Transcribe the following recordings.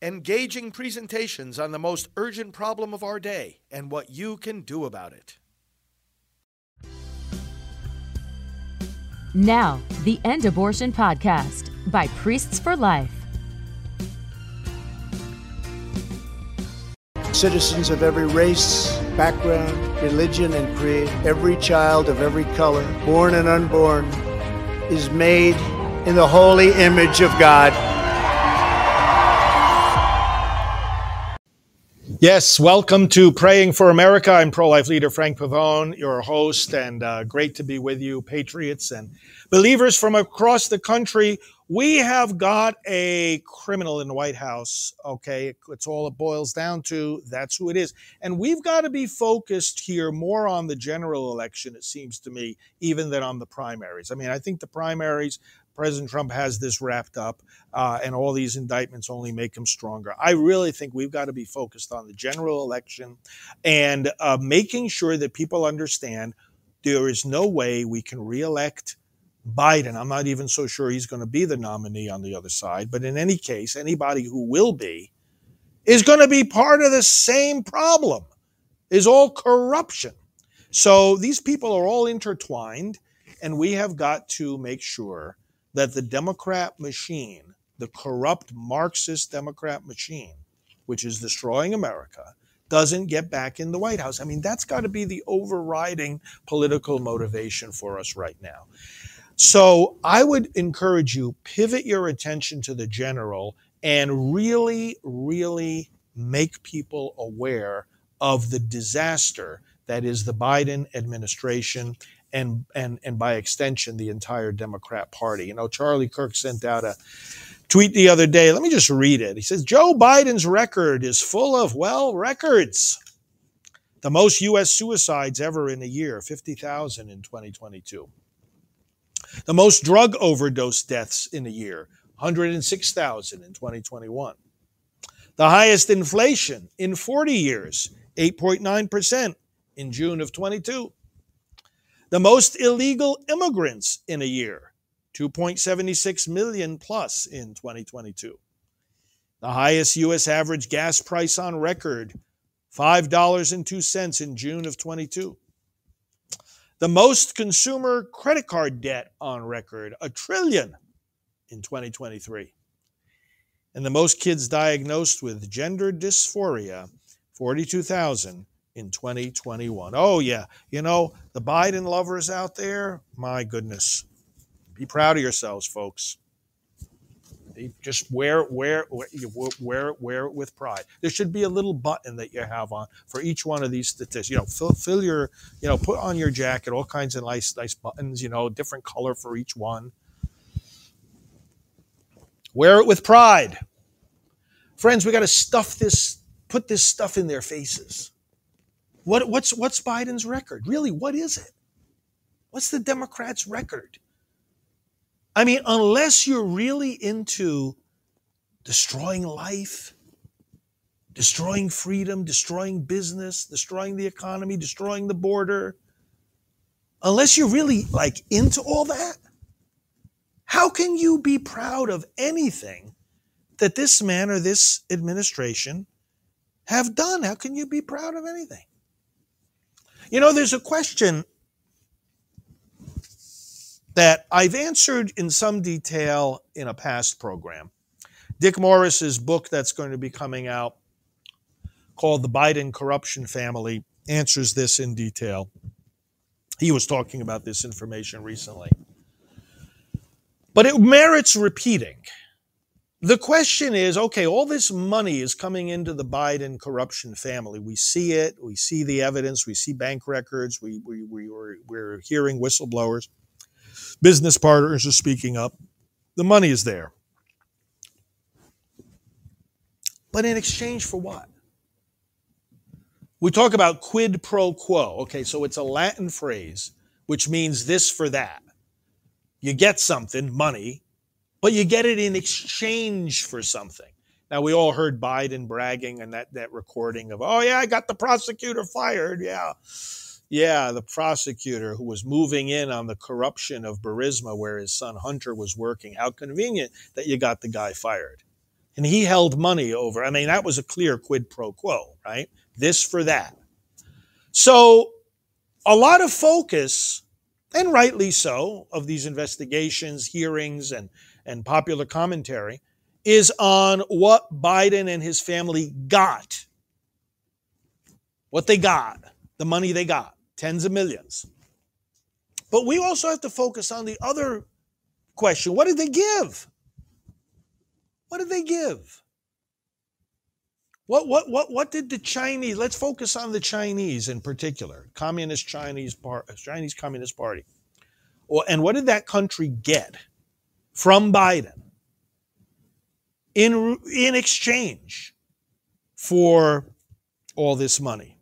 engaging presentations on the most urgent problem of our day and what you can do about it. Now, the End Abortion Podcast by Priests for Life. Citizens of every race, background, religion, and creed, every child of every color, born and unborn, is made in the holy image of God. Yes, welcome to Praying for America. I'm pro life leader Frank Pavone, your host, and uh, great to be with you, patriots and believers from across the country. We have got a criminal in the White House. Okay, it's all it boils down to. That's who it is. And we've got to be focused here more on the general election, it seems to me, even than on the primaries. I mean, I think the primaries President Trump has this wrapped up, uh, and all these indictments only make him stronger. I really think we've got to be focused on the general election and uh, making sure that people understand there is no way we can reelect Biden. I'm not even so sure he's going to be the nominee on the other side, but in any case, anybody who will be is going to be part of the same problem is all corruption. So these people are all intertwined, and we have got to make sure that the Democrat machine, the corrupt Marxist Democrat machine, which is destroying America, doesn't get back in the White House. I mean, that's got to be the overriding political motivation for us right now. So I would encourage you pivot your attention to the general and really, really make people aware of the disaster that is the Biden administration and and and by extension the entire Democrat Party. You know, Charlie Kirk sent out a tweet the other day. Let me just read it. He says Joe Biden's record is full of well records. The most U.S. suicides ever in a year, 50,000 in 2022. The most drug overdose deaths in a year, 106,000 in 2021. The highest inflation in 40 years, 8.9% in June of 22. The most illegal immigrants in a year, 2.76 million plus in 2022. The highest U.S. average gas price on record, $5.02 in June of 22. The most consumer credit card debt on record, a trillion in 2023. And the most kids diagnosed with gender dysphoria, 42,000 in 2021. Oh, yeah. You know, the Biden lovers out there, my goodness. Be proud of yourselves, folks. Just wear wear wear wear it with pride. There should be a little button that you have on for each one of these statistics. You know, fill, fill your you know put on your jacket all kinds of nice nice buttons. You know, different color for each one. Wear it with pride, friends. We got to stuff this, put this stuff in their faces. What, what's, what's Biden's record? Really, what is it? What's the Democrats' record? I mean, unless you're really into destroying life, destroying freedom, destroying business, destroying the economy, destroying the border, unless you're really like into all that, how can you be proud of anything that this man or this administration have done? How can you be proud of anything? You know, there's a question that I've answered in some detail in a past program. Dick Morris's book that's going to be coming out called The Biden Corruption Family answers this in detail. He was talking about this information recently. But it merits repeating the question is okay, all this money is coming into the Biden corruption family. We see it, we see the evidence, we see bank records, we, we, we, we're, we're hearing whistleblowers, business partners are speaking up. The money is there. But in exchange for what? We talk about quid pro quo. Okay, so it's a Latin phrase which means this for that. You get something, money, but you get it in exchange for something. Now we all heard Biden bragging and that that recording of, oh yeah, I got the prosecutor fired. Yeah. Yeah, the prosecutor who was moving in on the corruption of Burisma where his son Hunter was working. How convenient that you got the guy fired. And he held money over. I mean, that was a clear quid pro quo, right? This for that. So a lot of focus, and rightly so, of these investigations, hearings, and, and popular commentary is on what Biden and his family got. What they got, the money they got, tens of millions. But we also have to focus on the other question what did they give? What did they give? What, what, what, what did the Chinese, let's focus on the Chinese in particular, Communist Chinese, Par, Chinese Communist Party. And what did that country get from Biden in, in exchange for all this money?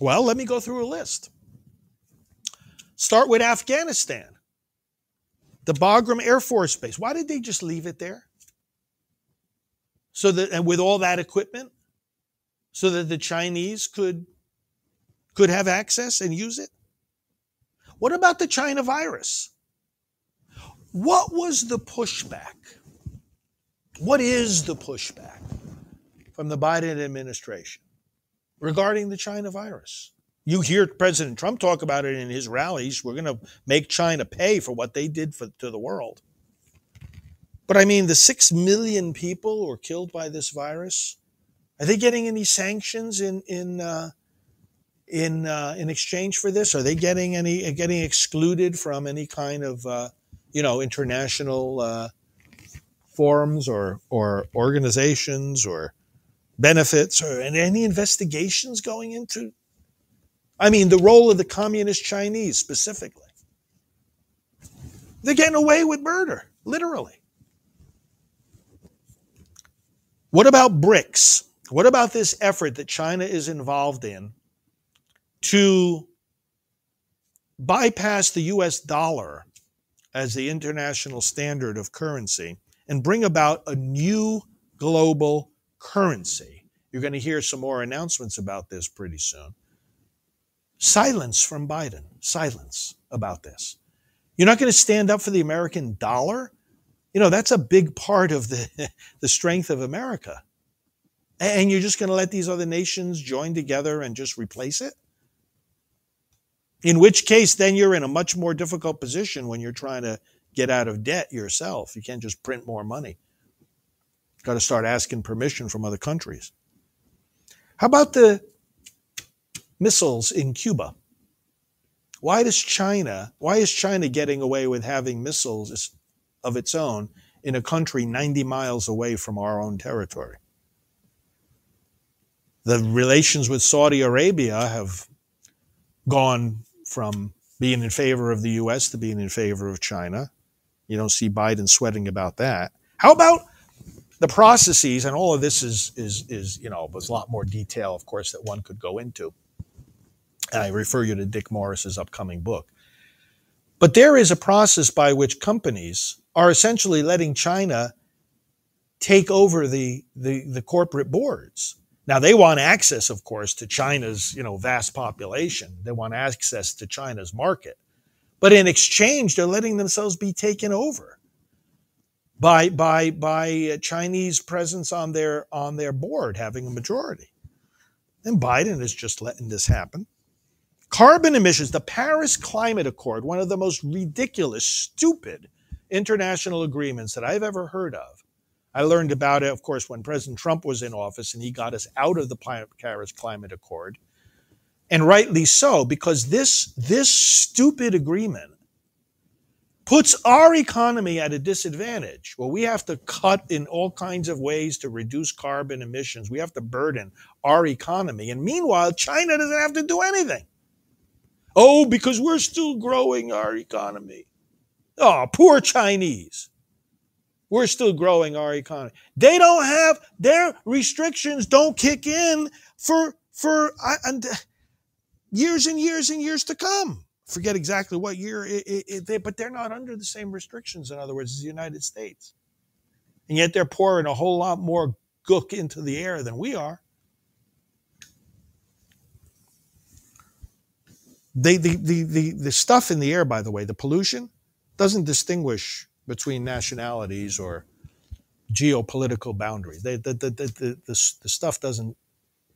Well, let me go through a list. Start with Afghanistan, the Bagram Air Force Base. Why did they just leave it there? So that, and with all that equipment, so that the Chinese could, could have access and use it? What about the China virus? What was the pushback? What is the pushback from the Biden administration regarding the China virus? You hear President Trump talk about it in his rallies. We're going to make China pay for what they did for, to the world. But I mean, the six million people who were killed by this virus, are they getting any sanctions in in uh, in uh, in exchange for this? Are they getting any getting excluded from any kind of uh, you know international uh, forums or or organizations or benefits or and any investigations going into I mean, the role of the communist Chinese specifically. They're getting away with murder, literally. What about BRICS? What about this effort that China is involved in to bypass the US dollar as the international standard of currency and bring about a new global currency? You're going to hear some more announcements about this pretty soon. Silence from Biden. Silence about this. You're not going to stand up for the American dollar? You know, that's a big part of the, the strength of America. And you're just going to let these other nations join together and just replace it? In which case, then you're in a much more difficult position when you're trying to get out of debt yourself. You can't just print more money. Got to start asking permission from other countries. How about the missiles in Cuba. Why does China, why is China getting away with having missiles of its own in a country 90 miles away from our own territory? The relations with Saudi Arabia have gone from being in favor of the US to being in favor of China. You don't see Biden sweating about that. How about the processes, and all of this is is is you know, there's a lot more detail, of course, that one could go into. And I refer you to Dick Morris's upcoming book. But there is a process by which companies are essentially letting China take over the, the, the corporate boards. Now they want access, of course, to China's you know vast population. They want access to China's market, but in exchange, they're letting themselves be taken over by by by uh, Chinese presence on their on their board, having a majority. And Biden is just letting this happen. Carbon emissions, the Paris Climate Accord, one of the most ridiculous, stupid international agreements that I've ever heard of. I learned about it, of course, when President Trump was in office and he got us out of the Paris Climate Accord. And rightly so, because this, this stupid agreement puts our economy at a disadvantage. Well, we have to cut in all kinds of ways to reduce carbon emissions. We have to burden our economy. And meanwhile, China doesn't have to do anything. Oh, because we're still growing our economy. Oh, poor Chinese. We're still growing our economy. They don't have their restrictions don't kick in for for uh, years and years and years to come. Forget exactly what year, it, it, it, they, but they're not under the same restrictions. In other words, as the United States, and yet they're pouring a whole lot more gook into the air than we are. They, the, the, the, the stuff in the air, by the way, the pollution, doesn't distinguish between nationalities or geopolitical boundaries. They, the, the, the, the, the, the stuff doesn't,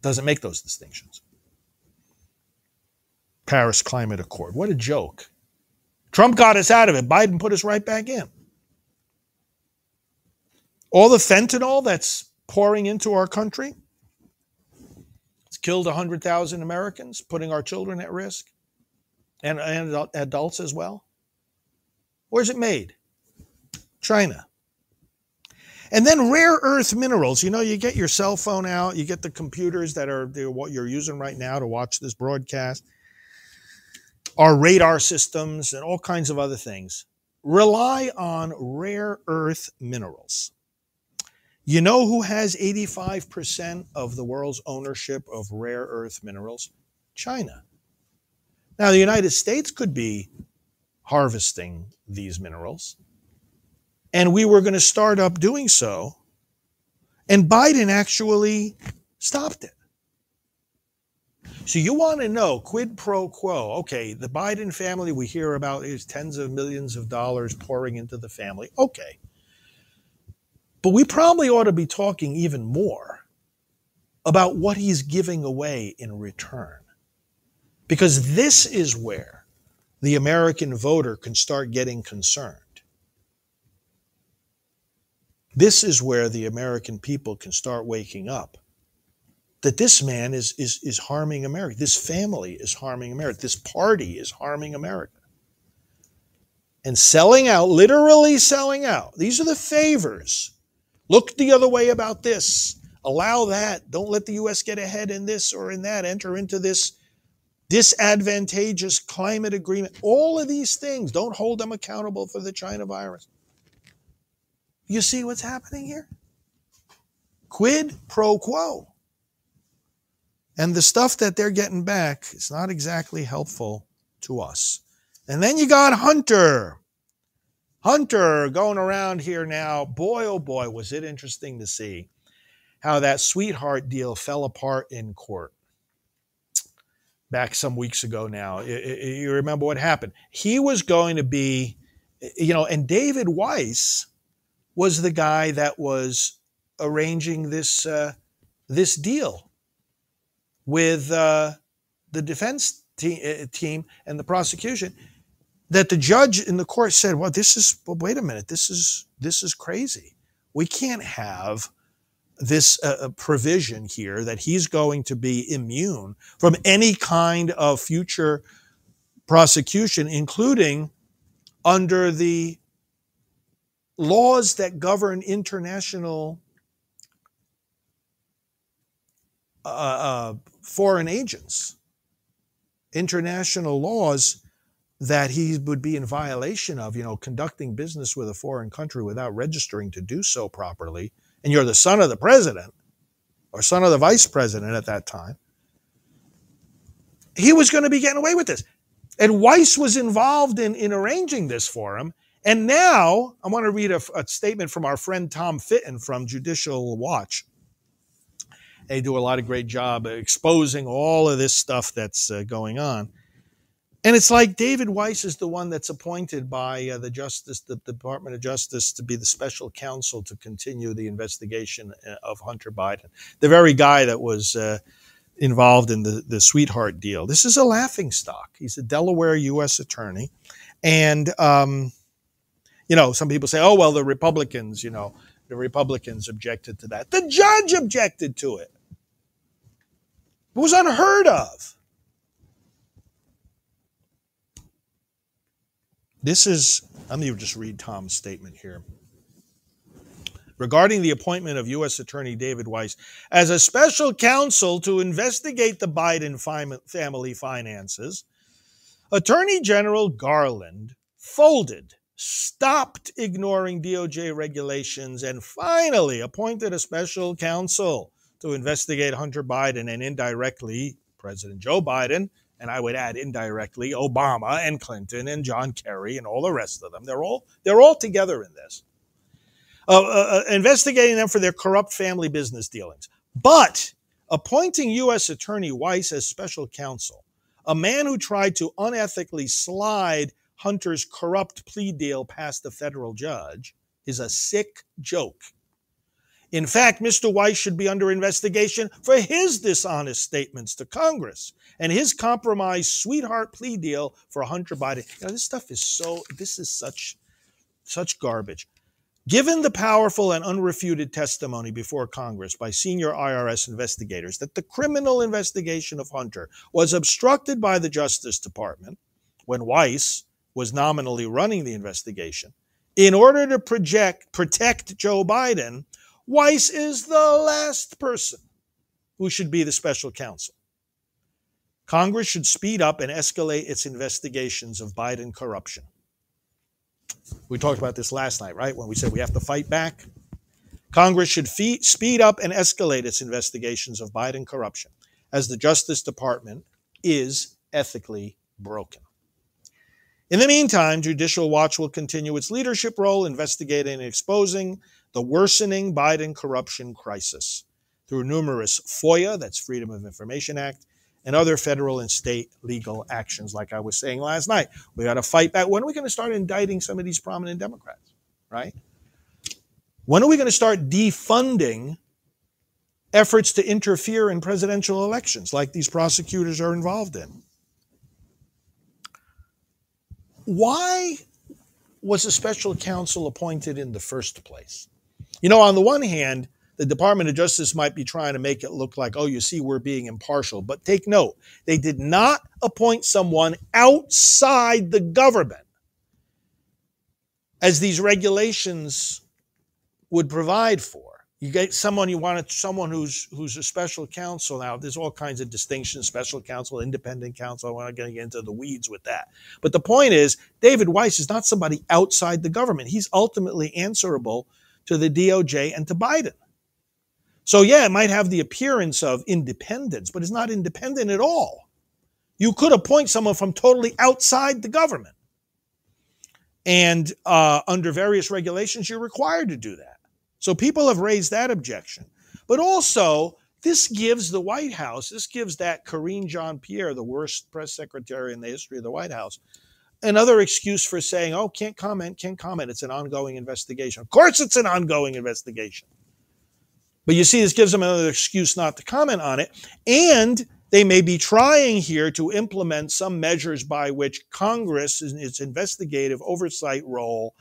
doesn't make those distinctions. Paris Climate Accord. What a joke. Trump got us out of it. Biden put us right back in. All the fentanyl that's pouring into our country, it's killed 100,000 Americans, putting our children at risk and, and adults as well. Where's it made? China. And then rare earth minerals. You know, you get your cell phone out, you get the computers that are what you're using right now to watch this broadcast, our radar systems, and all kinds of other things rely on rare earth minerals. You know who has 85% of the world's ownership of rare earth minerals? China. Now, the United States could be harvesting these minerals and we were going to start up doing so. And Biden actually stopped it. So you want to know quid pro quo. Okay, the Biden family we hear about is tens of millions of dollars pouring into the family. Okay. But we probably ought to be talking even more about what he's giving away in return. Because this is where the American voter can start getting concerned. This is where the American people can start waking up. That this man is, is, is harming America. This family is harming America. This party is harming America. And selling out, literally selling out. These are the favors. Look the other way about this. Allow that. Don't let the U.S. get ahead in this or in that. Enter into this disadvantageous climate agreement. All of these things, don't hold them accountable for the China virus. You see what's happening here? Quid pro quo. And the stuff that they're getting back is not exactly helpful to us. And then you got Hunter. Hunter going around here now. Boy, oh boy, was it interesting to see how that sweetheart deal fell apart in court back some weeks ago now. You remember what happened? He was going to be, you know, and David Weiss was the guy that was arranging this uh, this deal with uh, the defense te- uh, team and the prosecution. That the judge in the court said, "Well, this is well, wait a minute. This is this is crazy. We can't have." this uh, provision here that he's going to be immune from any kind of future prosecution, including under the laws that govern international uh, uh, foreign agents, international laws that he would be in violation of, you know, conducting business with a foreign country without registering to do so properly, and you're the son of the president or son of the vice president at that time, he was going to be getting away with this. And Weiss was involved in, in arranging this for him. And now I want to read a, a statement from our friend Tom Fitton from Judicial Watch. They do a lot of great job exposing all of this stuff that's uh, going on. And it's like David Weiss is the one that's appointed by uh, the Justice, the, Department of Justice, to be the special counsel to continue the investigation uh, of Hunter Biden, the very guy that was uh, involved in the, the sweetheart deal. This is a laughing stock. He's a Delaware U.S. attorney. And um, you know, some people say, oh, well, the Republicans, you know, the Republicans objected to that. The judge objected to it. It was unheard of. This is, let me just read Tom's statement here. Regarding the appointment of U.S. Attorney David Weiss as a special counsel to investigate the Biden family finances, Attorney General Garland folded stopped ignoring DOJ regulations, and finally appointed a special counsel to investigate Hunter Biden and indirectly President Joe Biden, and I would add indirectly Obama and Clinton and John Kerry and all the rest of them. They're all they're all together in this, uh, uh, uh investigating them for their corrupt family business dealings. But appointing U.S. Attorney Weiss as special counsel, a man who tried to unethically slide Hunter's corrupt plea deal past the federal judge is a sick joke. In fact, Mr. Weiss should be under investigation for his dishonest statements to Congress and his compromised sweetheart plea deal for Hunter Biden. You know, this stuff is so, this is such, such garbage. Given the powerful and unrefuted testimony before Congress by senior IRS investigators that the criminal investigation of Hunter was obstructed by the Justice Department when Weiss was nominally running the investigation, in order to project, protect Joe Biden, Weiss is the last person who should be the special counsel. Congress should speed up and escalate its investigations of Biden corruption. We talked about this last night, right? When we said we have to fight back. Congress should fee- speed up and escalate its investigations of Biden corruption, as the Justice Department is ethically broken. In the meantime, Judicial Watch will continue its leadership role investigating and exposing the worsening Biden corruption crisis through numerous FOIA, that's Freedom of Information Act, and other federal and state legal actions, like I was saying last night. We got to fight back. When are we going to start indicting some of these prominent Democrats, right? When are we going to start defunding efforts to interfere in presidential elections like these prosecutors are involved in? Why was a special counsel appointed in the first place? You know, on the one hand, the Department of Justice might be trying to make it look like, oh, you see, we're being impartial. But take note, they did not appoint someone outside the government, as these regulations would provide for. You get someone you wanted, someone who's who's a special counsel. Now, there's all kinds of distinctions: special counsel, independent counsel. I'm not going to get into the weeds with that. But the point is, David Weiss is not somebody outside the government. He's ultimately answerable to the DOJ and to Biden. So, yeah, it might have the appearance of independence, but it's not independent at all. You could appoint someone from totally outside the government. And uh, under various regulations, you're required to do that. So people have raised that objection. But also, this gives the White House, this gives that Karine Jean Pierre, the worst press secretary in the history of the White House, another excuse for saying, oh, can't comment, can't comment. It's an ongoing investigation. Of course, it's an ongoing investigation. But you see, this gives them another excuse not to comment on it. And they may be trying here to implement some measures by which Congress, in its investigative oversight role,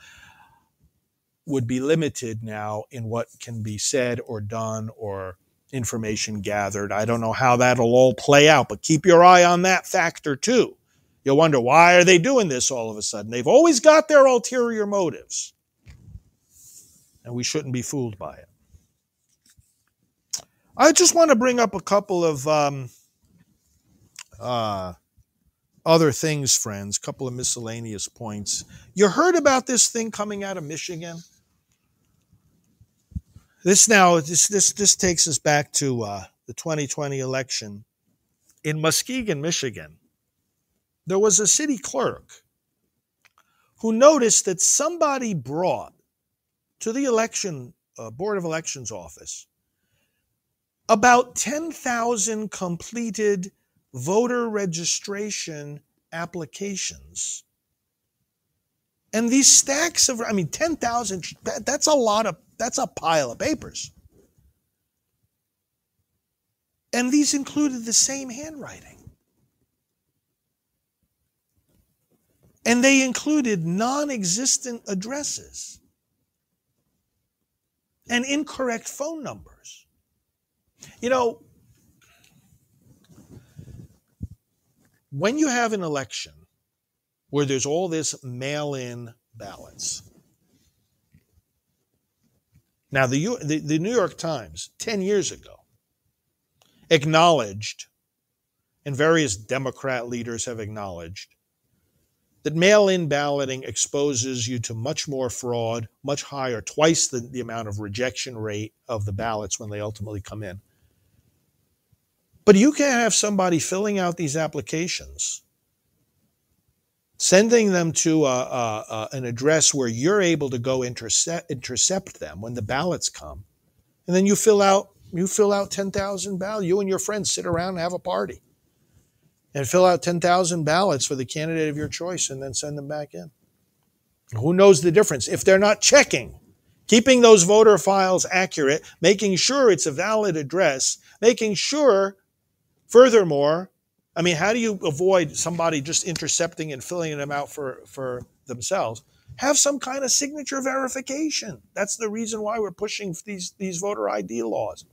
would be limited now in what can be said or done or information gathered. I don't know how that'll all play out, but keep your eye on that factor too. You'll wonder why are they doing this all of a sudden? They've always got their ulterior motives. And we shouldn't be fooled by it. I just want to bring up a couple of um, uh, other things, friends, a couple of miscellaneous points. You heard about this thing coming out of Michigan? This now, this, this, this takes us back to uh, the 2020 election. In Muskegon, Michigan, there was a city clerk who noticed that somebody brought to the election uh, board of elections office about 10,000 completed voter registration applications. And these stacks of, I mean, 10,000, that, that's a lot of, that's a pile of papers. And these included the same handwriting. And they included non existent addresses and incorrect phone numbers. You know, when you have an election where there's all this mail in ballots, now the, the, the, New York Times 10 years ago acknowledged, and various Democrat leaders have acknowledged, that mail in balloting exposes you to much more fraud, much higher, twice the, the amount of rejection rate of the ballots when they ultimately come in. But you can have somebody filling out these applications, sending them to a, a, a, an address where you're able to go intercept, intercept them when the ballots come, and then you fill out you fill out ten thousand ballots. You and your friends sit around and have a party, and fill out ten thousand ballots for the candidate of your choice, and then send them back in. Who knows the difference if they're not checking? keeping those voter files accurate, making sure it's a valid address, making sure, furthermore, I mean, how do you avoid somebody just intercepting and filling them out for, for themselves? Have some kind of signature verification. That's the reason why we're pushing these, these voter ID laws.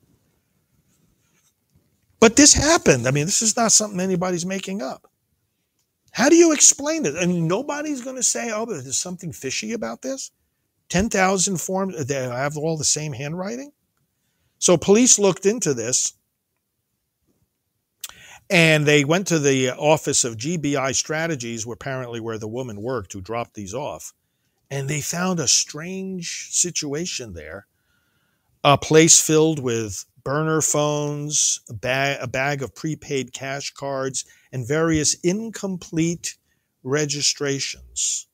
But this happened. I mean, this is not something anybody's making up. How do you explain it? I mean, nobody's going to say, oh, there's something fishy about this. 10,000 forms, they have all the same handwriting. So police looked into this and they went to the office of GBI Strategies, where apparently where the woman worked who dropped these off. And they found a strange situation there. A place filled with burner phones, a a bag of prepaid cash cards, and various incomplete registrations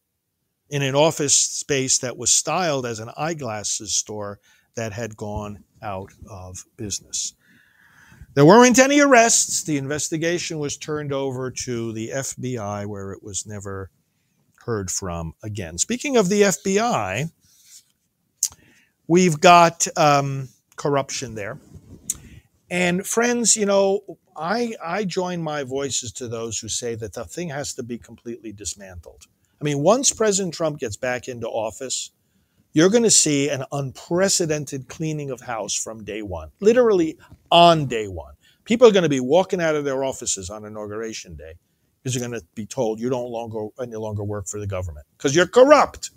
in an office space that was styled as an eyeglasses store that had gone out of business. There weren't any arrests. The investigation was turned over to the FBI, where it was never heard from again. Speaking of the FBI, we've got um, corruption there. And friends, you know, I, I join my voices to those who say that the thing has to be completely dismantled. I mean, once President Trump gets back into office, you're going to see an unprecedented cleaning of house from day one, literally on day one. People are going to be walking out of their offices on inauguration day because you're going to be told you don't longer any longer work for the government because you're corrupt.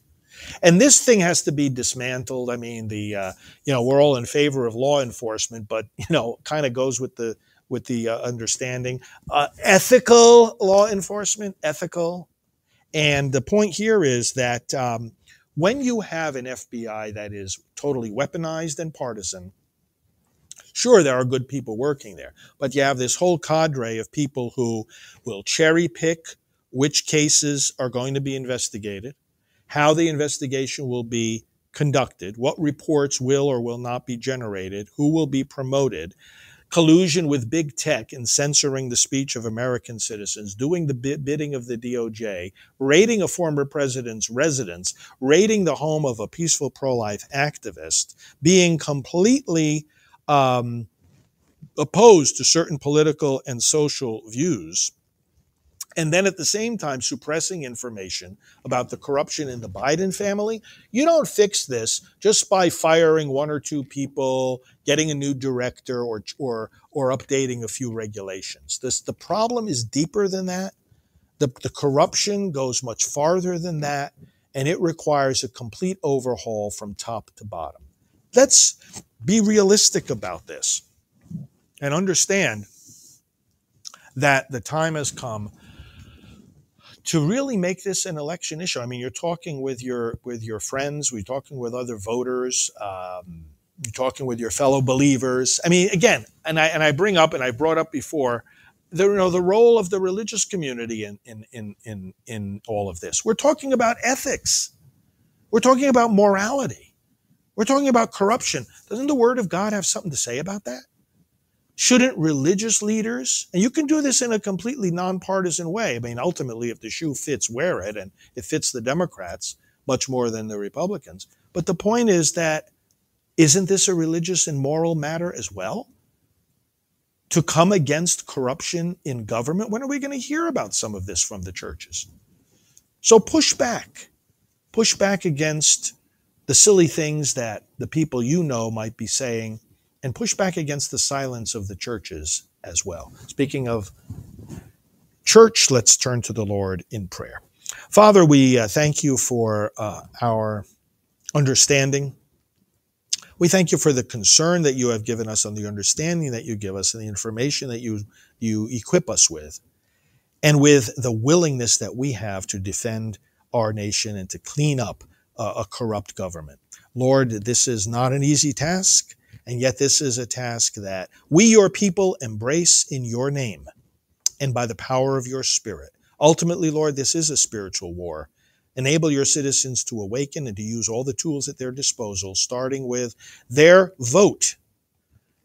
And this thing has to be dismantled. I mean, the uh, you know we're all in favor of law enforcement, but you know, kind of goes with the with the uh, understanding uh, ethical law enforcement, ethical. And the point here is that um, when you have an FBI that is totally weaponized and partisan, sure, there are good people working there, but you have this whole cadre of people who will cherry pick which cases are going to be investigated, how the investigation will be conducted, what reports will or will not be generated, who will be promoted, collusion with big tech in censoring the speech of American citizens, doing the bidding of the DOJ, raiding a former president's residence, raiding the home of a peaceful pro life activist, being completely um, opposed to certain political and social views and then at the same time suppressing information about the corruption in the Biden family. You don't fix this just by firing one or two people, getting a new director, or or or updating a few regulations. This the problem is deeper than that. The, the corruption goes much farther than that, and it requires a complete overhaul from top to bottom. Let's be realistic about this and understand that the time has come to really make this an election issue. I mean, you're talking with your with your friends, we're talking with other voters, um, you're talking with your fellow believers. I mean, again, and I and I bring up and I brought up before, the you know the role of the religious community in in in in in all of this. We're talking about ethics. We're talking about morality. We're talking about corruption. Doesn't the Word of God have something to say about that? Shouldn't religious leaders, and you can do this in a completely nonpartisan way. I mean, ultimately, if the shoe fits, wear it, and it fits the Democrats much more than the Republicans. But the point is that isn't this a religious and moral matter as well? To come against corruption in government? When are we going to hear about some of this from the churches? So push back. Push back against the silly things that the people you know might be saying and push back against the silence of the churches as well. Speaking of church, let's turn to the Lord in prayer. Father, we uh, thank you for uh, our understanding. We thank you for the concern that you have given us and the understanding that you give us and the information that you, you equip us with, and with the willingness that we have to defend our nation and to clean up uh, a corrupt government. Lord, this is not an easy task. And yet, this is a task that we, your people, embrace in your name and by the power of your spirit. Ultimately, Lord, this is a spiritual war. Enable your citizens to awaken and to use all the tools at their disposal, starting with their vote,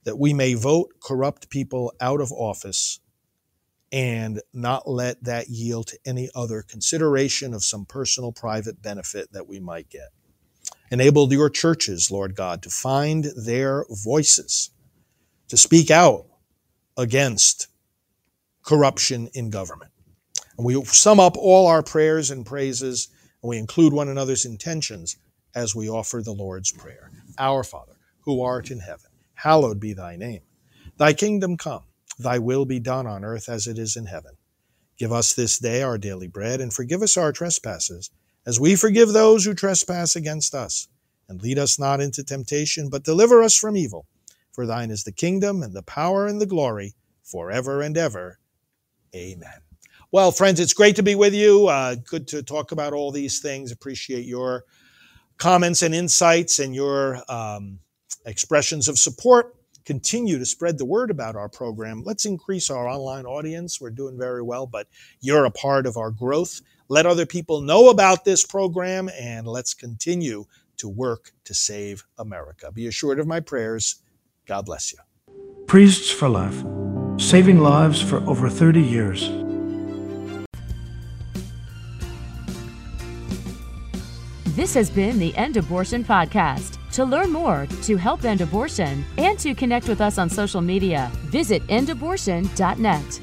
that we may vote corrupt people out of office and not let that yield to any other consideration of some personal private benefit that we might get. Enable your churches, Lord God, to find their voices, to speak out against corruption in government. And we sum up all our prayers and praises, and we include one another's intentions as we offer the Lord's Prayer. Our Father, who art in heaven, hallowed be thy name. Thy kingdom come, thy will be done on earth as it is in heaven. Give us this day our daily bread, and forgive us our trespasses as we forgive those who trespass against us. And lead us not into temptation, but deliver us from evil. For thine is the kingdom, and the power, and the glory, forever and ever. Amen. Well, friends, it's great to be with you. Uh, good to talk about all these things. Appreciate your comments and insights and your um, expressions of support. Continue to spread the word about our program. Let's increase our online audience. We're doing very well, but you're a part of our growth. Let other people know about this program and let's continue to work to save America. Be assured of my prayers. God bless you. Priests for Life, saving lives for over 30 years. This has been the End Abortion Podcast. To learn more, to help end abortion, and to connect with us on social media, visit endabortion.net.